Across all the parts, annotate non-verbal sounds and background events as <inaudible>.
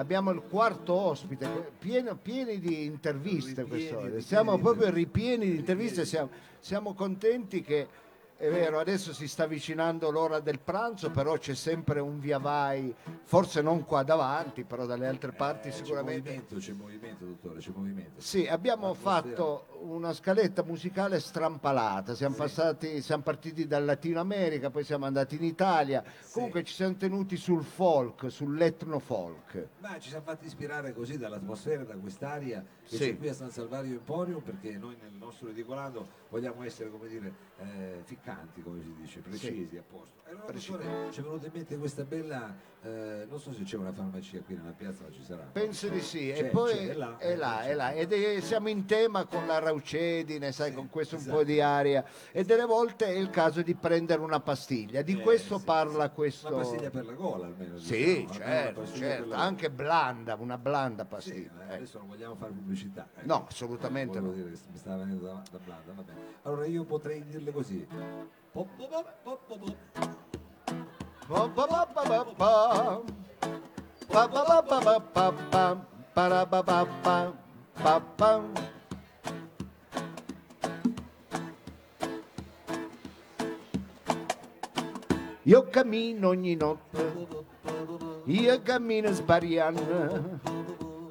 Abbiamo il quarto ospite, pieno- pieni di interviste quest'oggi. Siamo proprio ripieni di interviste, siamo, siamo contenti che è vero, adesso si sta avvicinando l'ora del pranzo, però c'è sempre un via vai, forse non qua davanti, però dalle altre parti Eh, C'è sicuramente. movimento, c'è movimento, dottore, c'è movimento. Sì, abbiamo fatto una scaletta musicale strampalata, siamo, passati, siamo partiti dal Latino America, poi siamo andati in Italia, comunque ci siamo tenuti sul folk, sull'etno folk. Ma ci siamo fatti ispirare così dall'atmosfera, da quest'aria che Sì. c'è qui a San Salvario Emporium, perché noi nel nostro edicolando vogliamo essere, come dire, eh, ficcanti, come si dice, precisi, a posto. E allora, dottore, ci è venuta in mente questa bella, eh, non so se c'è una farmacia qui nella piazza, ma ci sarà. Penso di sì, e poi è là, è là, c'è. è là. Ed è- siamo in tema con la raucedine, sai, Sì, con questo un esatto. po' di aria, e delle volte è il caso di prendere una pastiglia. Di Eh, questo sì, parla Una questo. pastiglia per la gola almeno. Sì, diciamo, una certo, certo, la- anche blanda, una blanda Sì, pastiglia. eh, ecco. adesso non vogliamo fare pubblicità. No, assolutamente no. mi stava venendo da, da blanda, va bene. Allora io potrei dirle così. Io cammino ogni notte, io cammino sbariando,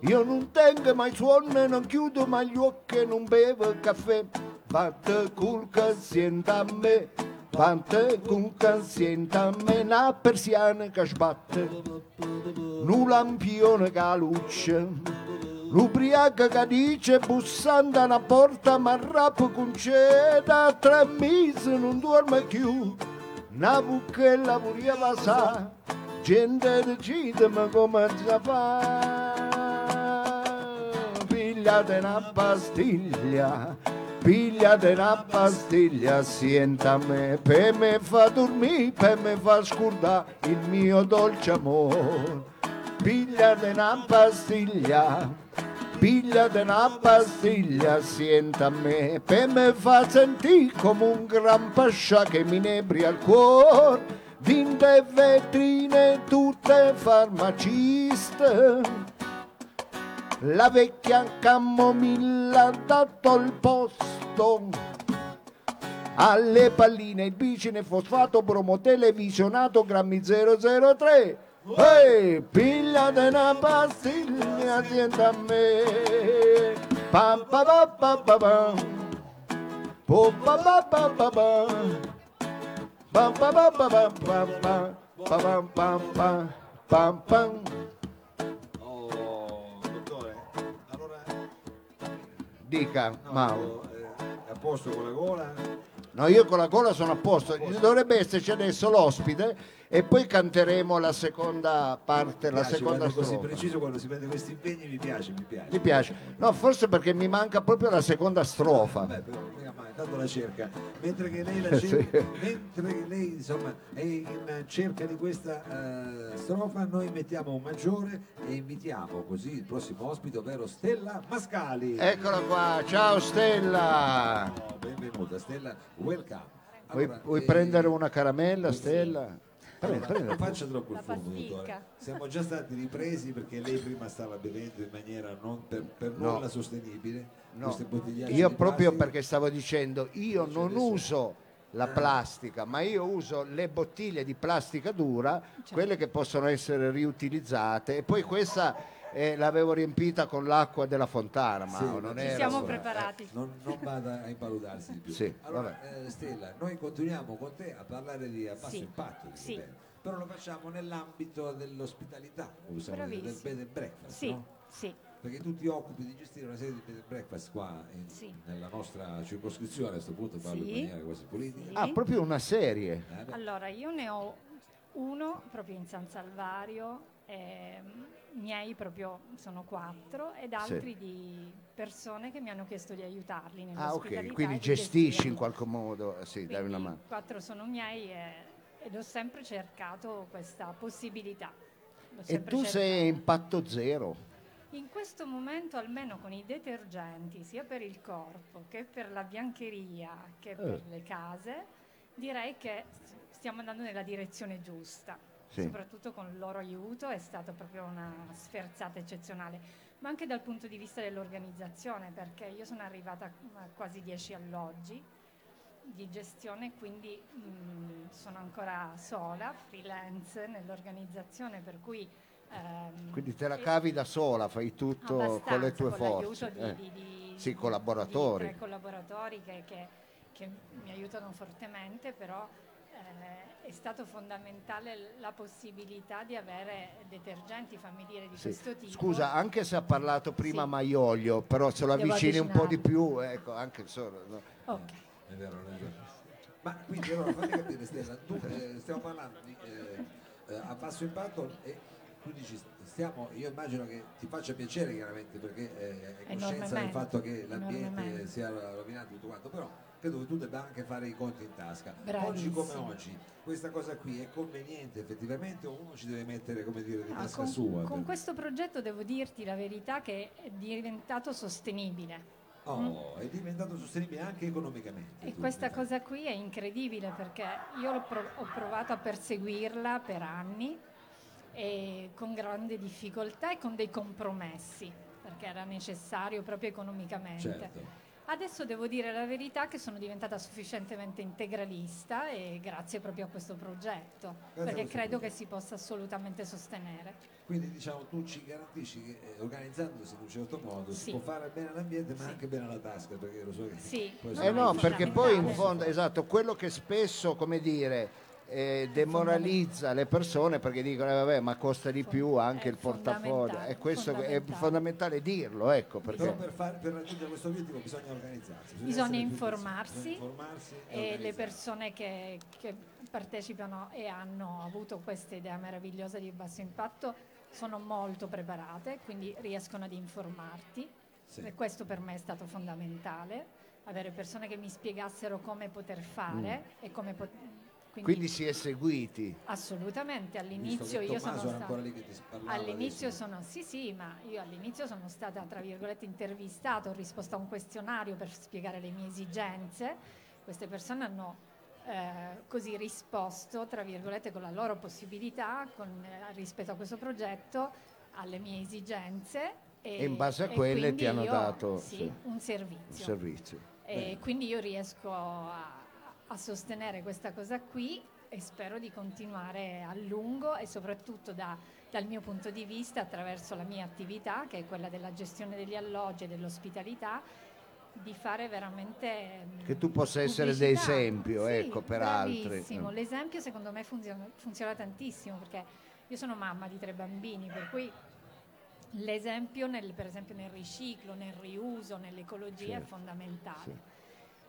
io non tengo mai suono, non chiudo mai gli occhi, non bevo caffè, batte col che sienta a me, batte col che sienta a me, una persiana che sbatte, un lampione che luce, l'ubriaca che dice bussando alla porta ma rappo con c'è da tre mesi non dorme più, una bucchella voleva sa, gente decide ma come si fa, pigliate una pastiglia, pigliate una pastiglia, sienta me, per me fa dormire, per me fa scordare il mio dolce amore, pigliate una pastiglia, Pigliate una pastiglia, sienta me, per me fa sentire come un gran pascià che mi inebria il cuore, dinte vetrine tutte farmaciste. La vecchia camomilla ha dato il posto alle palline, il bicine, fosfato, bromo televisionato, grammi 003. Ehi, pigliate una pastiglia, sienta a me. Pam pa pa pa pa pam. Po pa pa pa pa pam. Pam pa pa pa pa pa pam. Pa pam pam pam. Dica, no, Mauro. eh, a posto con la gola? No, io con la gola sono a posto. Dovrebbe esserci adesso l'ospite e poi canteremo la seconda parte, la Piace seconda quando è così strofa. preciso quando si prende questi impegni mi piace, mi piace. Mi piace. No, forse perché mi manca proprio la seconda strofa. Vabbè, però, tanto la cerca. Mentre che lei la Eh, cerca, mentre lei insomma è in cerca di questa eh, strofa, noi mettiamo un maggiore e invitiamo così il prossimo ospite, ovvero Stella Mascali. Eccola qua, ciao Stella. Oh, benvenuta Stella, welcome. Vuoi, Allora, vuoi eh, prendere una caramella, Stella? Allora, prendi. non faccia troppo il fumo, dottore. Siamo già stati ripresi perché lei prima stava bevendo in maniera non per, per No. nulla sostenibile. No, io proprio plastica. perché stavo dicendo, io non adesso- uso la Eh. plastica, ma io uso le bottiglie di plastica dura, quelle che possono essere riutilizzate e poi questa eh, l'avevo riempita con l'acqua della fontana, ma Sì, non ci era siamo preparati. Non, non vada a impaludarsi di più. Sì, allora, eh, Stella, noi continuiamo con te a parlare di a basso Sì, impatto, sì. però lo facciamo nell'ambito dell'ospitalità, possiamo dire, del bed and breakfast, Sì, no? sì, Perché tu ti occupi di gestire una serie di bed and breakfast qua in- Sì. nella nostra circoscrizione, a questo punto parlo Sì. in maniera quasi politica. Sì. Ah, proprio una serie. Eh, Allora, io ne ho uno proprio in San Salvario, ehm, miei proprio sono quattro, ed altri di persone che mi hanno chiesto di aiutarli Ah, ok, quindi di gestisci in qualche modo, sì, dai una mano. Quattro sono miei e- ed ho sempre cercato questa possibilità. E tu sei cercata. impatto zero. In questo momento, almeno con i detergenti, sia per il corpo che per la biancheria che per Eh. le case, direi che stiamo andando nella direzione giusta. Sì. soprattutto con il loro aiuto è stata proprio una sferzata eccezionale, ma anche dal punto di vista dell'organizzazione, perché io sono arrivata a quasi 10 alloggi di gestione, quindi mh, sono ancora sola, freelance nell'organizzazione, per cui... ehm, Quindi te la cavi da sola, fai tutto con le tue con forze. l'aiuto eh. di, di- di- Sì, di- collaboratori. di tre collaboratori che, che- che mi aiutano fortemente, però eh, è stato fondamentale la possibilità di avere detergenti, fammi dire, di Sì. questo tipo. Scusa, anche se ha parlato prima Sì. Maiolio, però se lo Devo avvicini un po' di più, ecco, anche solo. no. Ok. È vero, è vero. Ma quindi allora fammi capire Stella, tu, eh, stiamo parlando di eh, eh, a basso impatto e tu dici stiamo, io immagino che ti faccia piacere chiaramente perché eh, è coscienza del fatto che l'ambiente sia rovinato tutto quanto, però credo che tu debba anche fare i conti in tasca. Oggi Bravissimo. come oggi, questa cosa qui è conveniente effettivamente o uno ci deve mettere come dire di Ah, tasca con, sua? con per- questo progetto devo dirti la verità che è diventato sostenibile. Oh, è diventato sostenibile anche economicamente. E questa cosa qui è incredibile perché io l'ho pro- ho provato a perseguirla per anni e con grande difficoltà e con dei compromessi perché era necessario proprio economicamente. Certo. Adesso devo dire la verità che sono diventata sufficientemente integralista e grazie proprio a questo progetto, Grazie perché questo credo che progetto. si possa assolutamente sostenere. Quindi diciamo tu ci garantisci che eh, organizzandosi in un certo modo si Sì. può fare bene all'ambiente ma Sì. anche bene alla tasca perché lo so che Sì. Eh no, è perché poi in fondo, esatto, quello che spesso, come dire, eh, demoralizza le persone perché dicono, eh, vabbè, ma costa di più anche è il portafoglio. E questo è fondamentale. dirlo, ecco, però perché... per, fare- per raggiungere questo obiettivo bisogna organizzarsi Bisogna più informarsi bisogna informarsi e, e le persone che, che partecipano e hanno avuto questa idea meravigliosa di basso impatto sono molto preparate, quindi riescono ad informarti Sì. e questo per me è stato fondamentale, avere persone che mi spiegassero come poter fare e come pot- quindi, Quindi si è seguiti. assolutamente all'inizio io Tommaso sono ancora stata lì che ti parlava All'inizio adesso. sono, sì sì, ma io all'inizio sono stata tra virgolette intervistata, ho risposto a un questionario per spiegare le mie esigenze, queste persone hanno eh, così risposto tra virgolette con la loro possibilità con, eh, rispetto a questo progetto alle mie esigenze e, E in base a e quelle quindi ti hanno io- dato, sì, sì, un servizio. servizio. E quindi io riesco a, a sostenere questa cosa qui e spero di continuare a lungo e soprattutto da- dal mio punto di vista attraverso la mia attività che è quella della gestione degli alloggi e dell'ospitalità di fare veramente mm, Che tu possa essere pubblicità. d'esempio, Sì, ecco, per altri. Mm. L'esempio secondo me funziona, funziona tantissimo perché io sono mamma di tre bambini, per cui l'esempio nel- per esempio nel riciclo, nel riuso, nell'ecologia è Certo, fondamentale. sì.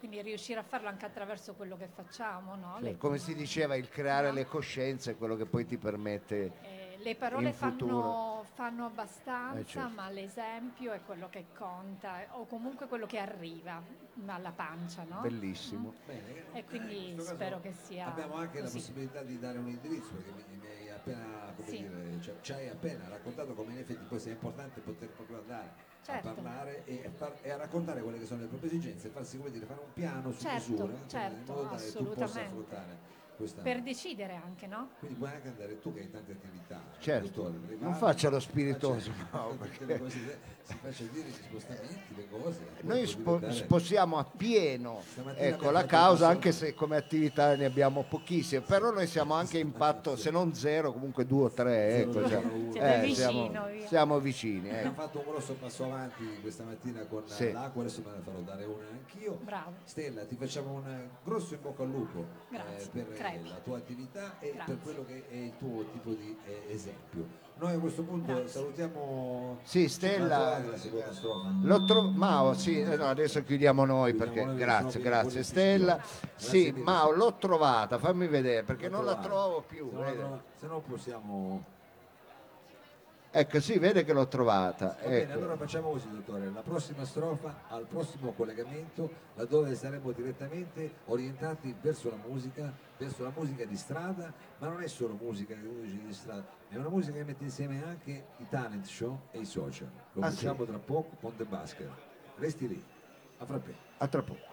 Quindi riuscire a farlo anche attraverso quello che facciamo, no? Cioè, Le- come si diceva, il creare No. le coscienze è quello che poi ti permette... eh, le parole in futuro. fanno, fanno abbastanza, Eh, certo. ma l'esempio è quello che conta, o comunque quello che arriva alla pancia, no? Bellissimo. Bene, E quindi in spero che sia Abbiamo anche la così. possibilità di dare un indirizzo perché mi, mi hai appena, come Sì. dire, cioè, ci hai appena raccontato come in effetti poi sia importante poter proprio andare Certo. a parlare e a, far- e a raccontare quelle che sono le proprie esigenze e farsi come dire fare un piano su Certo, misura in certo, modo tale che tu possa assolutamente. affrontare questa per decidere anche, no? quindi puoi anche andare tu che hai tante attività Certo, dottore, non faccia lo spiritoso, faccia- <laughs> no, perché- cose, si faccia dire gli spostamenti le cose Noi spo- diventare- sposiamo appieno ecco, la causa, anche se come attività ne abbiamo pochissime, però noi siamo anche impatto, se non zero, comunque due o tre. Ecco, siamo. Siete eh, siamo, vicino, via. siamo vicini. Abbiamo ecco. fatto un grosso passo avanti questa mattina con Sì. l'acqua, adesso me ne farò dare una anch'io. Bravo. Stella, ti facciamo un grosso in bocca al lupo eh, Grazie, per crepi. la tua attività e Grazie. per quello che è il tuo tipo di eh, esempio. Noi a questo punto Grazie. salutiamo Sì, Stella, la. L'ho tro- Mao, sì, eh, no, adesso chiudiamo noi Chiudiamo perché noi, grazie, grazie Stella. Sì, Grazie mille. Mao, l'ho trovata, fammi vedere perché La non la trovare. trovo più. Se no possiamo... Ecco, sì, vede che l'ho trovata. Va bene, ecco. allora facciamo così, dottore. La prossima strofa, al prossimo collegamento, laddove saremo direttamente orientati verso la musica, verso la musica di strada, ma non è solo musica che uno dice di strada, è una musica che mette insieme anche i talent show e i social. Lo Ah, facciamo tra poco con The Basker. Resti lì, a frappè. A tra poco.